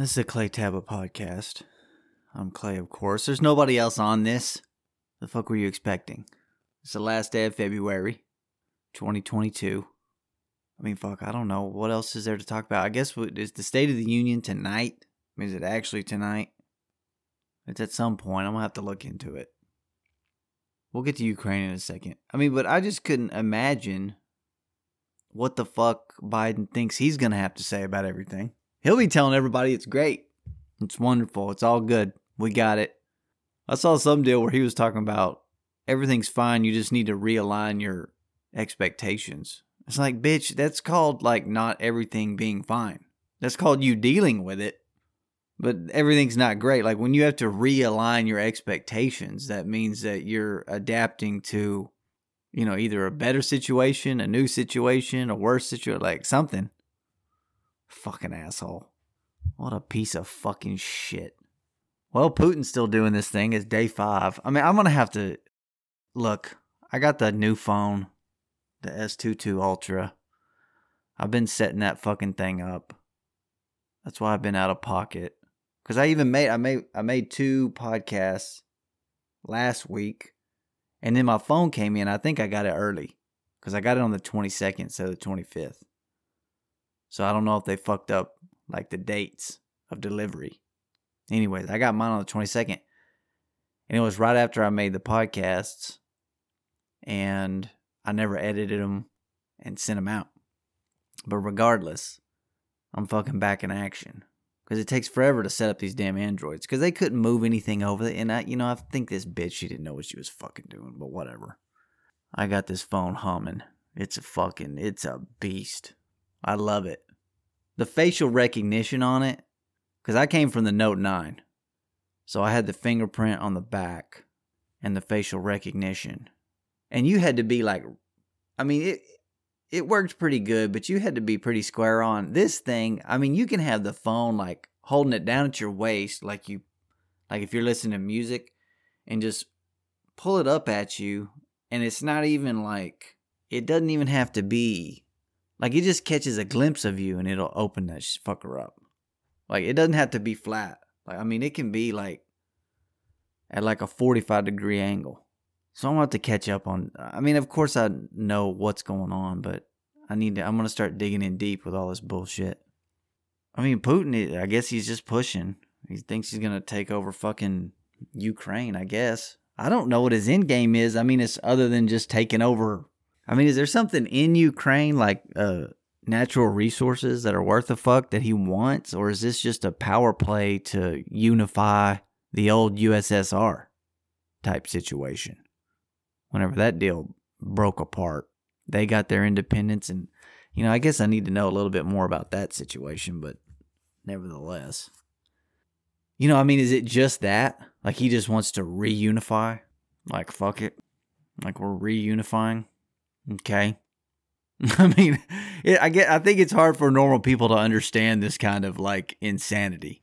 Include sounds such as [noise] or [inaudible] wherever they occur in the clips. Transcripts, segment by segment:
This is a Clay Tabba podcast. I'm Clay, of course. There's nobody else on this. The fuck were you expecting? It's the last day of February, 2022. I mean, fuck, I don't know. What else is there to talk about? I guess is the State of the Union tonight? I mean, is it actually tonight? It's at some point. I'm gonna have to look into it. We'll get to Ukraine in a second. I mean, but I just couldn't imagine what the fuck Biden thinks he's gonna have to say about everything. He'll be telling everybody it's great. It's wonderful. It's all good. We got it. I saw some deal where he was talking about everything's fine. You just need to realign your expectations. It's like, bitch, that's called like not everything being fine. That's called you dealing with it. But everything's not great. Like when you have to realign your expectations, that means that you're adapting to, you know, either a better situation, a new situation, a worse situation, like something. Fucking asshole. What a piece of fucking shit. Well, Putin's still doing this thing. It's day five. I mean, I'm going to have to look. I got the new phone, the S22 Ultra. I've been setting that fucking thing up. That's why I've been out of pocket. Cause I even made I made I made two podcasts last week, and then my phone came in. I think I got it early, cause I got it on the 22nd so the 25th. So I don't know if they fucked up like the dates of delivery. Anyways, I got mine on the 22nd. And it was right after I made the podcasts and I never edited them and sent them out. But regardless, I'm fucking back in action because it takes forever to set up these damn androids because they couldn't move anything over. And I, you know, I think this bitch she didn't know what she was fucking doing, but whatever. I got this phone humming. It's a fucking, it's a beast. I love it. The facial recognition on it, because I came from the Note 9. So I had the fingerprint on the back and the facial recognition. And you had to be like, I mean, it, it worked pretty good, but you had to be pretty square on. This thing, I mean, you can have the phone like holding it down at your waist, like you, like if you're listening to music, and just pull it up at you, and it's not even like, it doesn't even have to be like it just catches a glimpse of you and it'll open that fucker up. Like it doesn't have to be flat. Like I mean, it can be like at like a forty-five degree angle. So I'm have to catch up on. I mean, of course I know what's going on, but I need to. I'm gonna start digging in deep with all this bullshit. I mean, Putin. I guess he's just pushing. He thinks he's gonna take over fucking Ukraine. I guess. I don't know what his end game is. I mean, it's other than just taking over I mean, is there something in Ukraine like uh, natural resources that are worth a fuck that he wants, or is this just a power play to unify the old USSR type situation? Whenever that deal broke apart, they got their independence, and you know, I guess I need to know a little bit more about that situation, but nevertheless. You know, I mean, is it just that? Like he just wants to reunify? Like fuck it. Like we're reunifying? Okay. [laughs] I mean, it, I get. I think it's hard for normal people to understand this kind of like insanity.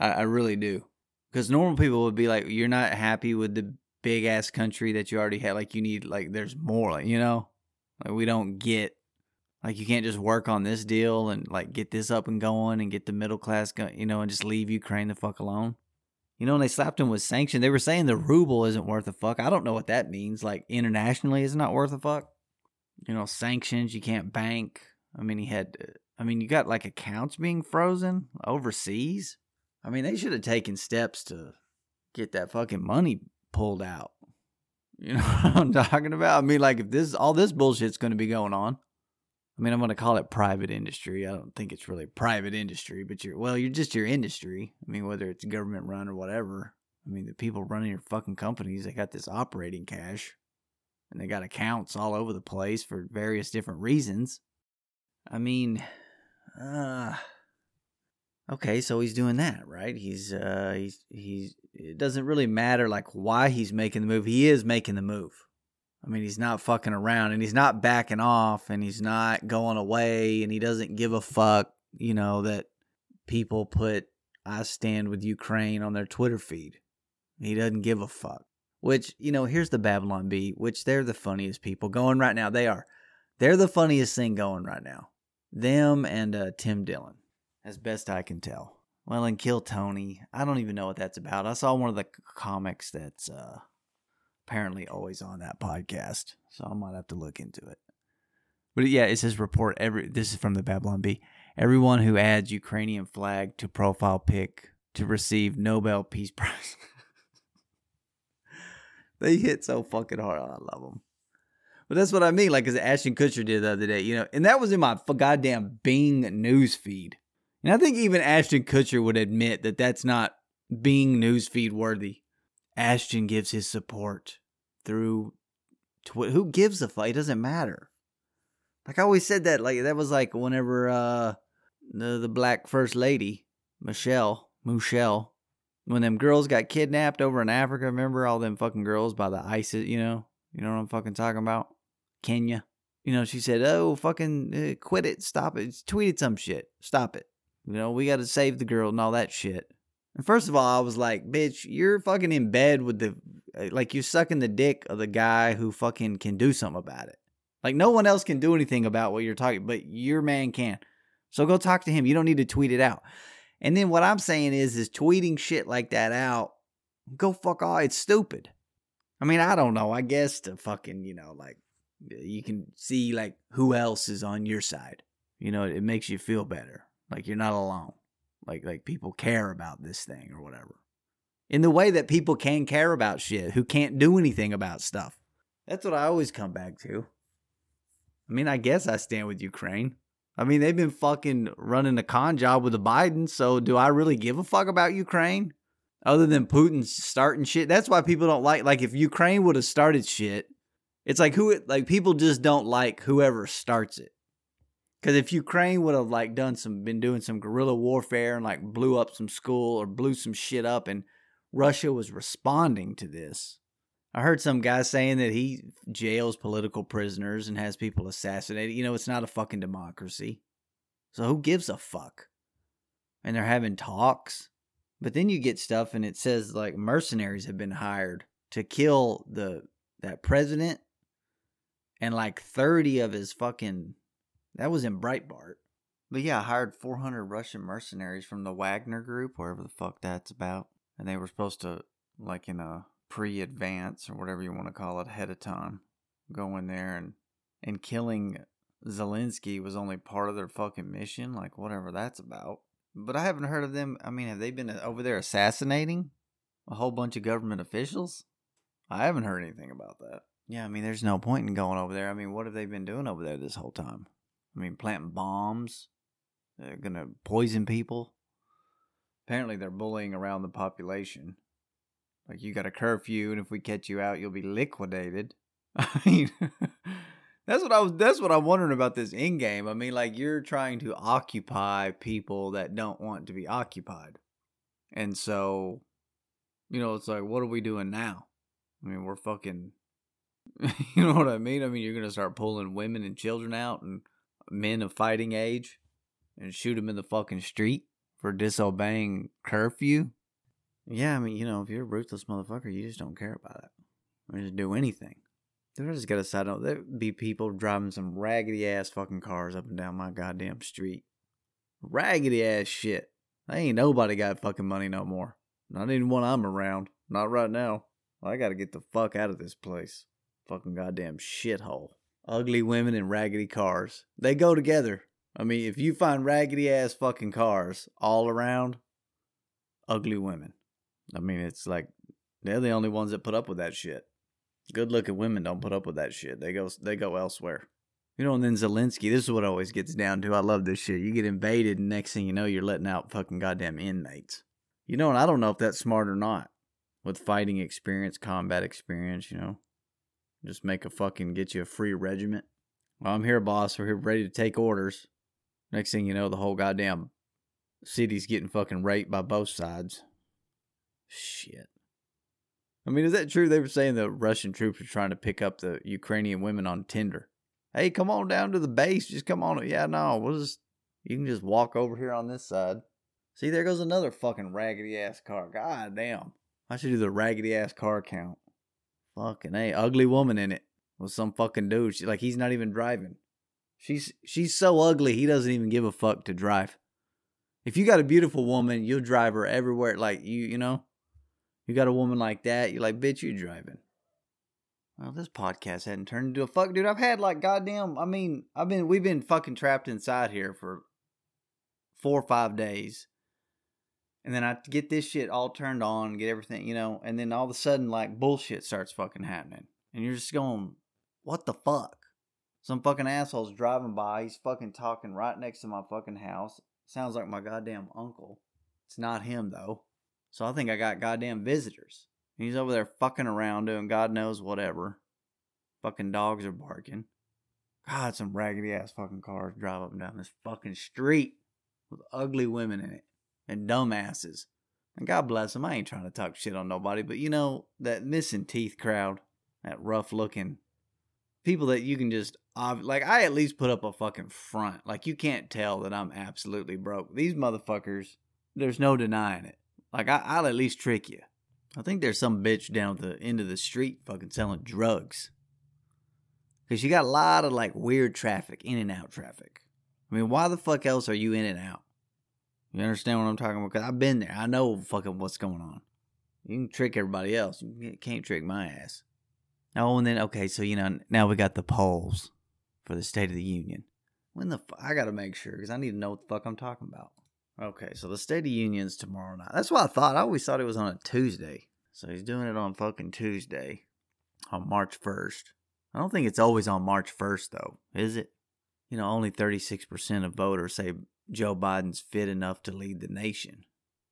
I, I really do, because normal people would be like, "You're not happy with the big ass country that you already had. Like, you need like there's more. Like, you know, like we don't get. Like, you can't just work on this deal and like get this up and going and get the middle class, go, you know, and just leave Ukraine the fuck alone. You know, when they slapped him with sanctions, they were saying the ruble isn't worth a fuck. I don't know what that means. Like internationally, it's not worth a fuck you know, sanctions, you can't bank. I mean, he had, uh, I mean, you got like accounts being frozen overseas. I mean, they should have taken steps to get that fucking money pulled out. [laughs] You know what I'm talking about? I mean, like, if this, all this bullshit's going to be going on, I mean, I'm going to call it private industry. I don't think it's really private industry, but you're, well, you're just your industry. I mean, whether it's government run or whatever. I mean, the people running your fucking companies, they got this operating cash and they got accounts all over the place for various different reasons. I mean, uh okay, so he's doing that, right? He's uh he's he's it doesn't really matter like why he's making the move. He is making the move. I mean, he's not fucking around and he's not backing off and he's not going away and he doesn't give a fuck, you know, that people put I stand with Ukraine on their Twitter feed. He doesn't give a fuck. Which, you know, here's the Babylon Bee, which they're the funniest people going right now. They are. They're the funniest thing going right now. Them and uh, Tim Dillon, as best I can tell. Well, and Kill Tony. I don't even know what that's about. I saw one of the comics that's uh, apparently always on that podcast, so I might have to look into it. But yeah, it says report every. This is from the Babylon Bee. Everyone who adds Ukrainian flag to profile pic to receive Nobel Peace Prize. [laughs] they hit so fucking hard. I love them. But that's what I mean. Like, as Ashton Kutcher did the other day, you know, and that was in my goddamn Bing news feed. And I think even Ashton Kutcher would admit that that's not Bing news feed worthy. Ashton gives his support through Twitter. Who gives a fuck? It doesn't matter. Like I always said that. Like that was like whenever uh the the black first lady Michelle Michelle when them girls got kidnapped over in Africa. Remember all them fucking girls by the ISIS? You know, you know what I'm fucking talking about? Kenya. You know, she said, "Oh, fucking uh, quit it, stop it." Tweeted some shit. Stop it. You know, we got to save the girl and all that shit. And first of all, I was like, "Bitch, you're fucking in bed with the uh, like you're sucking the dick of the guy who fucking can do something about it. Like no one else can do anything about what you're talking, but your man can. So go talk to him. You don't need to tweet it out. And then what I'm saying is, is tweeting shit like that out, go fuck off. It's stupid. I mean, I don't know. I guess to fucking, you know, like you can see like who else is on your side. You know, it makes you feel better. Like you're not alone. Like like people care about this thing or whatever. In the way that people can care about shit who can't do anything about stuff. That's what I always come back to. I mean, I guess I stand with Ukraine. I mean, they've been fucking running a con job with the Biden, so do I really give a fuck about Ukraine? Other than Putin starting shit. That's why people don't like like if Ukraine would have started shit, it's like who like people just don't like whoever starts it. Cuz if Ukraine would have like done some been doing some guerrilla warfare and like blew up some school or blew some shit up and Russia was responding to this. I heard some guy saying that he jails political prisoners and has people assassinated. You know, it's not a fucking democracy. So who gives a fuck? And they're having talks. But then you get stuff and it says like mercenaries have been hired to kill the that president and like 30 of his fucking that was in Breitbart. But yeah, I hired 400 Russian mercenaries from the Wagner group, wherever the fuck that's about. And they were supposed to like in a pre-advance or whatever you want to call it ahead of time going there and and killing Zelensky was only part of their fucking mission like whatever that's about. But I haven't heard of them I mean have they been uh, over there assassinating a whole bunch of government officials? I haven't heard anything about that. Yeah I mean there's no point in going over there. I mean what have they been doing over there this whole time? I mean planting bombs they're gonna poison people? Apparently they're bullying around the population like you got a curfew, and if we catch you out, you'll be liquidated. [laughs] I mean, [laughs] that's what I was. That's what I'm wondering about this in game. I mean, like you're trying to occupy people that don't want to be occupied, and so, you know, it's like, what are we doing now? I mean, we're fucking. [laughs] you know what I mean? I mean, you're gonna start pulling women and children out and men of fighting age, and shoot them in the fucking street for disobeying curfew. Yeah, I mean, you know, if you're a ruthless motherfucker, you just don't care about it. Or just do anything. I just to side note. There'd be people driving some raggedy ass fucking cars up and down my goddamn street. Raggedy ass shit. Ain't nobody got fucking money no more. Not even when I'm around. Not right now. I gotta get the fuck out of this place. Fucking goddamn shithole. Ugly women and raggedy cars. They go together. I mean, if you find raggedy ass fucking cars all around, ugly women. I mean, it's like they're the only ones that put up with that shit. Good looking women don't put up with that shit. They go they go elsewhere. You know, and then Zelensky, this is what always gets down to. I love this shit. You get invaded, and next thing you know, you're letting out fucking goddamn inmates. You know, and I don't know if that's smart or not. With fighting experience, combat experience, you know. Just make a fucking get you a free regiment. Well, I'm here, boss. We're here ready to take orders. Next thing you know, the whole goddamn city's getting fucking raped by both sides. Shit. I mean, is that true? They were saying the Russian troops were trying to pick up the Ukrainian women on Tinder. Hey, come on down to the base. Just come on. Yeah, no, we'll just you can just walk over here on this side. See, there goes another fucking raggedy ass car. God damn. I should do the raggedy ass car count. Fucking a ugly woman in it with some fucking dude. She like he's not even driving. She's she's so ugly he doesn't even give a fuck to drive. If you got a beautiful woman, you'll drive her everywhere. Like you, you know, you got a woman like that, you're like, bitch, you driving. Well, this podcast hadn't turned into a fuck, dude. I've had like goddamn. I mean, I've been we've been fucking trapped inside here for four or five days, and then I get this shit all turned on, get everything, you know, and then all of a sudden, like bullshit starts fucking happening, and you're just going, what the fuck? Some fucking asshole's driving by. He's fucking talking right next to my fucking house. Sounds like my goddamn uncle. It's not him though. So I think I got goddamn visitors. He's over there fucking around doing God knows whatever. Fucking dogs are barking. God, some raggedy ass fucking cars drive up and down this fucking street with ugly women in it and dumbasses. And God bless them. I ain't trying to talk shit on nobody, but you know, that missing teeth crowd, that rough looking people that you can just like I at least put up a fucking front. Like you can't tell that I'm absolutely broke. These motherfuckers, there's no denying it. Like I, I'll at least trick you. I think there's some bitch down at the end of the street fucking selling drugs. Cause you got a lot of like weird traffic, in and out traffic. I mean, why the fuck else are you in and out? You understand what I'm talking about? Cause I've been there. I know fucking what's going on. You can trick everybody else. You can't trick my ass. Oh, and then okay, so you know now we got the polls for the State of the Union. When the I gotta make sure because I need to know what the fuck I'm talking about. Okay, so the State of Union's tomorrow night. That's what I thought. I always thought it was on a Tuesday. So he's doing it on fucking Tuesday, on March first. I don't think it's always on March first though, is it? You know, only 36% of voters say Joe Biden's fit enough to lead the nation.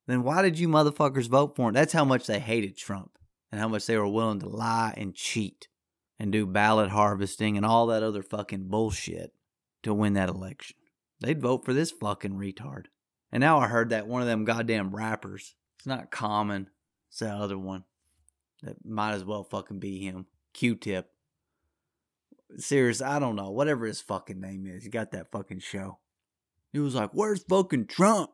Then why did you motherfuckers vote for him? That's how much they hated Trump and how much they were willing to lie and cheat and do ballot harvesting and all that other fucking bullshit to win that election. They'd vote for this fucking retard. And now I heard that one of them goddamn rappers, it's not common, it's that other one that might as well fucking be him, Q Tip. Serious, I don't know, whatever his fucking name is, he got that fucking show. He was like, Where's fucking Trump?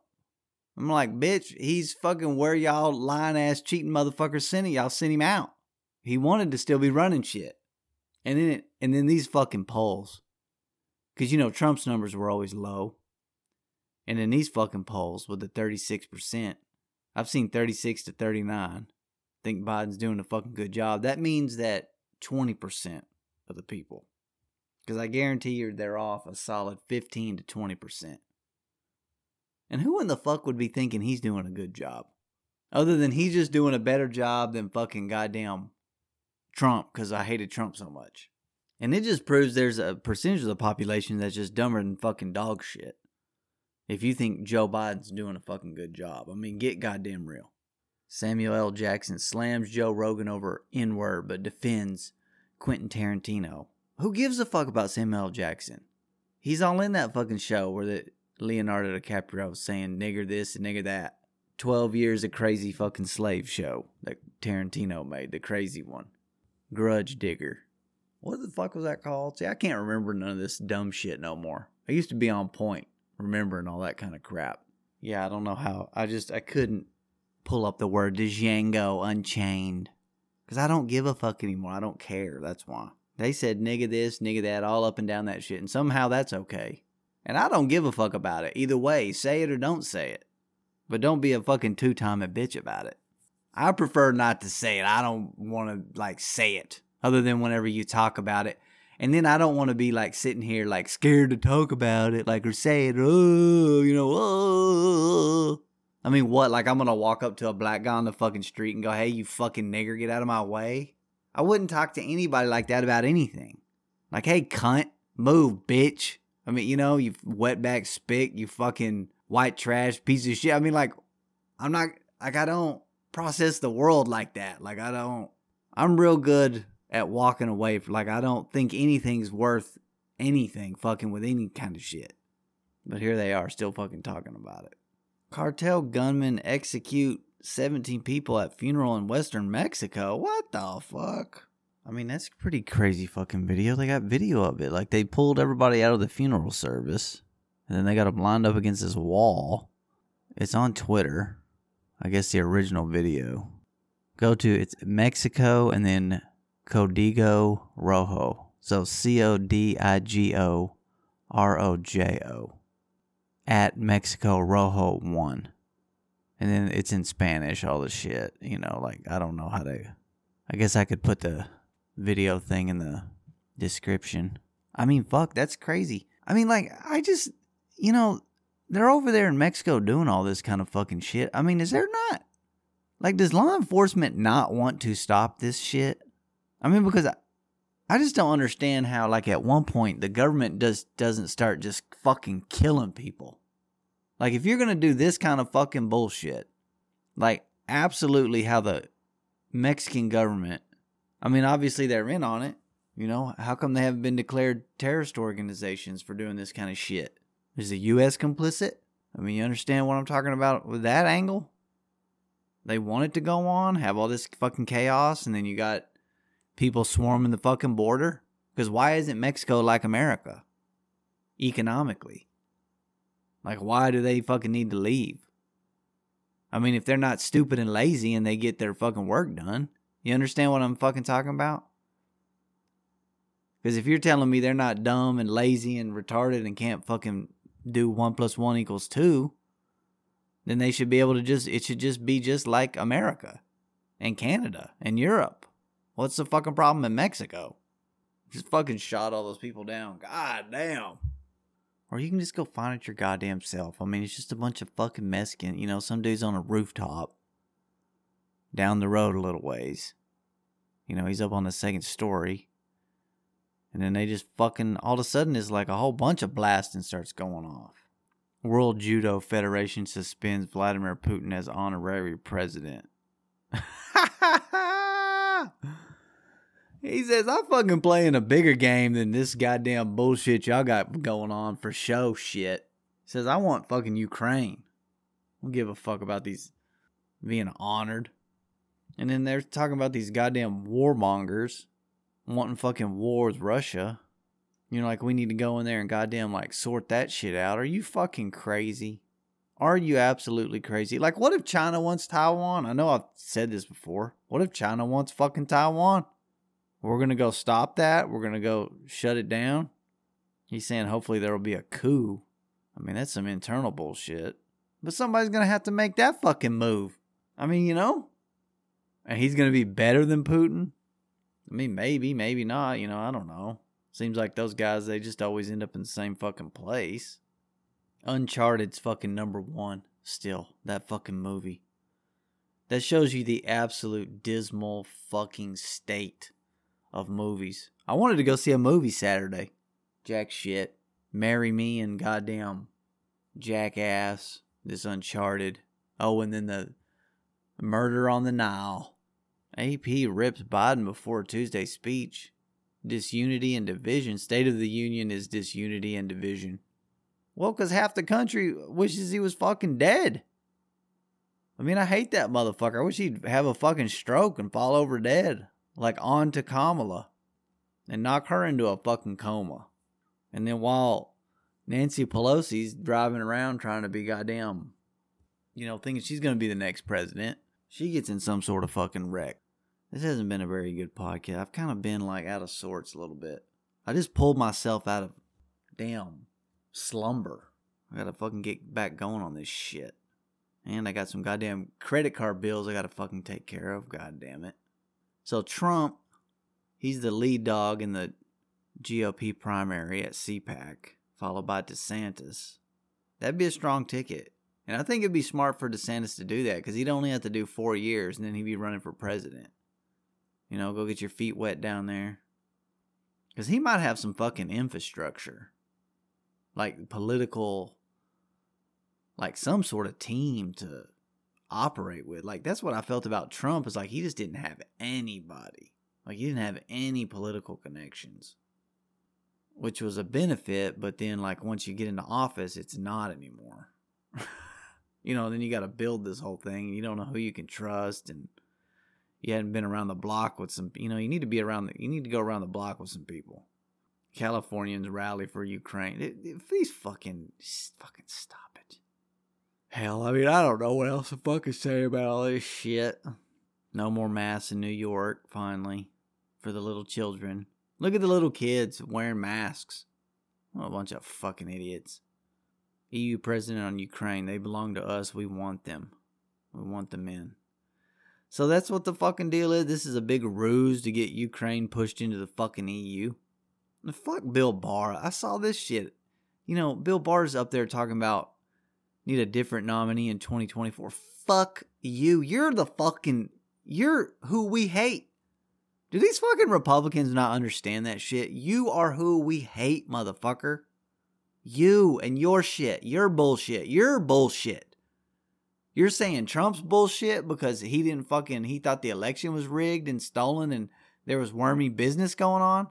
I'm like, bitch, he's fucking where y'all lying ass cheating motherfuckers sent him. Y'all sent him out. He wanted to still be running shit. And then it, and then these fucking polls. Cause you know Trump's numbers were always low. And in these fucking polls with the 36%, I've seen 36 to 39. Think Biden's doing a fucking good job. That means that 20% of the people. Because I guarantee you they're off a solid 15 to 20%. And who in the fuck would be thinking he's doing a good job? Other than he's just doing a better job than fucking goddamn Trump because I hated Trump so much. And it just proves there's a percentage of the population that's just dumber than fucking dog shit. If you think Joe Biden's doing a fucking good job, I mean, get goddamn real. Samuel L. Jackson slams Joe Rogan over N word but defends Quentin Tarantino. Who gives a fuck about Samuel L. Jackson? He's all in that fucking show where the Leonardo DiCaprio was saying nigger this and nigger that. 12 years of crazy fucking slave show that Tarantino made, the crazy one. Grudge Digger. What the fuck was that called? See, I can't remember none of this dumb shit no more. I used to be on point, remembering all that kind of crap. Yeah, I don't know how. I just, I couldn't pull up the word Django Unchained. Because I don't give a fuck anymore. I don't care. That's why. They said nigga this, nigga that, all up and down that shit. And somehow that's okay. And I don't give a fuck about it. Either way, say it or don't say it. But don't be a fucking two time bitch about it. I prefer not to say it. I don't want to like say it other than whenever you talk about it. And then I don't want to be like sitting here like scared to talk about it, like or say it, oh, you know, oh. I mean, what? Like I'm gonna walk up to a black guy on the fucking street and go, "Hey, you fucking nigger, get out of my way." I wouldn't talk to anybody like that about anything. Like, "Hey, cunt, move, bitch." I mean, you know, you wetback spick, you fucking white trash piece of shit. I mean, like, I'm not, like, I don't process the world like that. Like, I don't, I'm real good at walking away. Like, I don't think anything's worth anything fucking with any kind of shit. But here they are, still fucking talking about it. Cartel gunmen execute 17 people at funeral in western Mexico. What the fuck? I mean, that's pretty crazy fucking video. They got video of it. Like, they pulled everybody out of the funeral service, and then they got them lined up against this wall. It's on Twitter. I guess the original video. Go to it's Mexico and then Codigo Rojo. So C O D I G O R O J O. at Mexico Rojo one. And then it's in Spanish, all the shit. You know, like I don't know how to I guess I could put the video thing in the description. I mean, fuck, that's crazy. I mean, like, I just, you know, they're over there in Mexico doing all this kind of fucking shit. I mean, is there not? Like, does law enforcement not want to stop this shit? I mean, because I, I just don't understand how, like, at one point the government does doesn't start just fucking killing people. Like, if you're gonna do this kind of fucking bullshit, like, absolutely how the Mexican government, I mean, obviously they're in on it. You know, how come they haven't been declared terrorist organizations for doing this kind of shit? Is the U.S. complicit? I mean, you understand what I'm talking about with that angle? They want it to go on, have all this fucking chaos, and then you got people swarming the fucking border? Because why isn't Mexico like America? Economically. Like, why do they fucking need to leave? I mean, if they're not stupid and lazy and they get their fucking work done, you understand what I'm fucking talking about? Because if you're telling me they're not dumb and lazy and retarded and can't fucking do one plus one equals two, then they should be able to just, it should just be just like America and Canada and Europe. What's the fucking problem in Mexico? Just fucking shot all those people down. God damn. Or you can just go find it your goddamn self. I mean, it's just a bunch of fucking Mexican, you know, some dude's on a rooftop down the road a little ways. You know, he's up on the second story. And then they just fucking, all of a sudden, it's like a whole bunch of blasting starts going off. World Judo Federation suspends Vladimir Putin as honorary president. [laughs] He says, I'm fucking playing a bigger game than this goddamn bullshit y'all got going on for show shit. He says, I want fucking Ukraine. I don't give a fuck about these being honored. And then they're talking about these goddamn warmongers wanting fucking war with Russia. You know, like we need to go in there and goddamn like sort that shit out. Are you fucking crazy? Are you absolutely crazy? Like, what if China wants Taiwan? I know I've said this before. What if China wants fucking Taiwan? We're going to go stop that. We're going to go shut it down. He's saying hopefully there will be a coup. I mean, that's some internal bullshit. But somebody's going to have to make that fucking move. I mean, you know? And he's going to be better than Putin? I mean, maybe, maybe not. You know, I don't know. Seems like those guys, they just always end up in the same fucking place. Uncharted's fucking number one still. That fucking movie. That shows you the absolute dismal fucking state of movies. I wanted to go see a movie Saturday. Jack shit. Marry Me and goddamn Jackass. This Uncharted. Oh, and then the Murder on the Nile. AP rips Biden before Tuesday's speech. Disunity and division. State of the Union is disunity and division. Well, because half the country wishes he was fucking dead. I mean, I hate that motherfucker. I wish he'd have a fucking stroke and fall over dead like on to Kamala and knock her into a fucking coma. And then while Nancy Pelosi's driving around trying to be goddamn, you know, thinking she's going to be the next president, she gets in some sort of fucking wreck. This hasn't been a very good podcast. I've kind of been like out of sorts a little bit. I just pulled myself out of damn slumber. I gotta fucking get back going on this shit. And I got some goddamn credit card bills I gotta fucking take care of. God damn it. So Trump, he's the lead dog in the GOP primary at CPAC, followed by DeSantis. That'd be a strong ticket. And I think it'd be smart for DeSantis to do that because he'd only have to do four years and then he'd be running for president. You know, go get your feet wet down there. Because he might have some fucking infrastructure. Like political, like some sort of team to operate with. Like that's what I felt about Trump is like he just didn't have anybody. Like he didn't have any political connections. Which was a benefit, but then like once you get into office, it's not anymore. [laughs] you know, then you got to build this whole thing. You don't know who you can trust and you hadn't been around the block with some, you know, you need to be around the, you need to go around the block with some people. Californians rally for Ukraine. It, it, please fucking, fucking stop Hell, I mean, I don't know what else to fucking say about all this shit. No more masks in New York, finally, for the little children. Look at the little kids wearing masks. What a bunch of fucking idiots. EU president on Ukraine. They belong to us. We want them. We want them in. So that's what the fucking deal is. This is a big ruse to get Ukraine pushed into the fucking EU. And fuck Bill Barr. I saw this shit. You know, Bill Barr's up there talking about need a different nominee in 2024. Fuck you. You're the fucking you're who we hate. Do these fucking Republicans not understand that shit? You are who we hate, motherfucker. You and your shit. Your bullshit. Your bullshit. You're saying Trump's bullshit because he didn't fucking he thought the election was rigged and stolen and there was wormy business going on?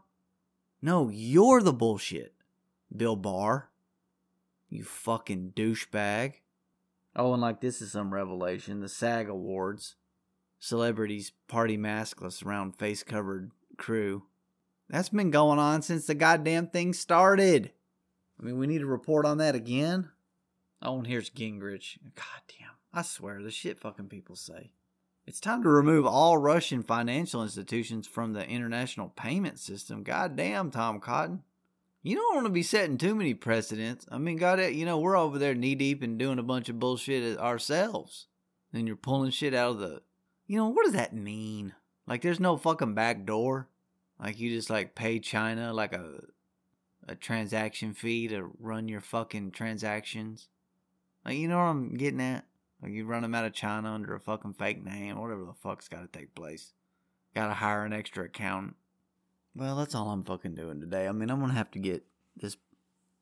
No, you're the bullshit. Bill Barr. You fucking douchebag. Oh, and like this is some revelation. The SAG Awards. Celebrities party maskless around face covered crew. That's been going on since the goddamn thing started. I mean, we need to report on that again. Oh, and here's Gingrich. Goddamn. I swear, the shit fucking people say. It's time to remove all Russian financial institutions from the international payment system. Goddamn, Tom Cotton. You don't want to be setting too many precedents. I mean, God, eh, you know, we're over there knee deep and doing a bunch of bullshit ourselves. And you're pulling shit out of the. You know, what does that mean? Like, there's no fucking back door. Like, you just, like, pay China, like, a a transaction fee to run your fucking transactions. Like, you know what I'm getting at? Like, you run them out of China under a fucking fake name, whatever the fuck's got to take place. Got to hire an extra accountant. Well, that's all I'm fucking doing today. I mean, I'm gonna have to get this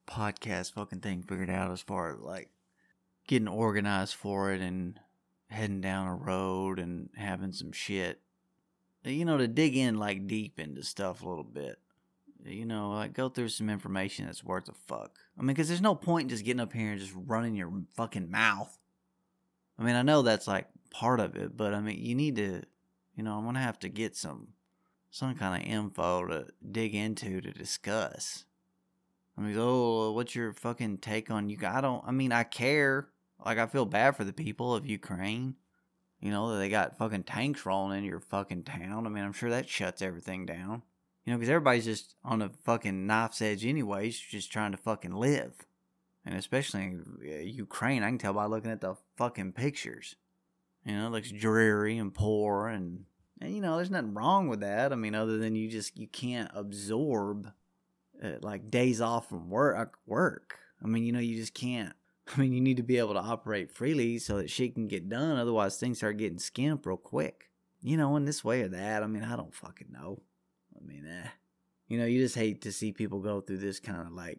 podcast fucking thing figured out as far as like getting organized for it and heading down a road and having some shit. You know, to dig in like deep into stuff a little bit you know, like go through some information that's worth a fuck. I mean, because there's no point in just getting up here and just running your fucking mouth. I mean, I know that's like part of it, but I mean, you need to, you know, I'm gonna have to get some some kind of info to dig into to discuss. I mean, oh, what's your fucking take on you? I don't. I mean, I care. Like, I feel bad for the people of Ukraine. You know, that they got fucking tanks rolling in your fucking town. I mean, I'm sure that shuts everything down. You know, because everybody's just on a fucking knife's edge, anyways, just trying to fucking live. And especially in uh, Ukraine, I can tell by looking at the fucking pictures. You know, it looks dreary and poor, and, and you know, there's nothing wrong with that. I mean, other than you just you can't absorb uh, like days off from work. Work. I mean, you know, you just can't. [laughs] I mean, you need to be able to operate freely so that shit can get done. Otherwise, things start getting skimp real quick. You know, in this way or that. I mean, I don't fucking know. I mean, eh. You know, you just hate to see people go through this kind of like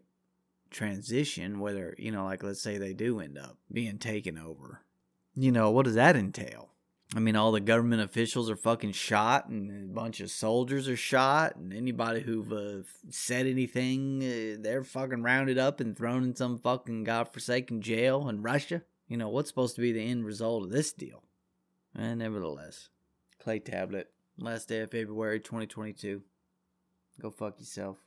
transition, whether, you know, like let's say they do end up being taken over. You know, what does that entail? I mean, all the government officials are fucking shot, and a bunch of soldiers are shot, and anybody who've uh, said anything, uh, they're fucking rounded up and thrown in some fucking godforsaken jail in Russia. You know, what's supposed to be the end result of this deal? And nevertheless, Clay Tablet, last day of February 2022. Go fuck yourself.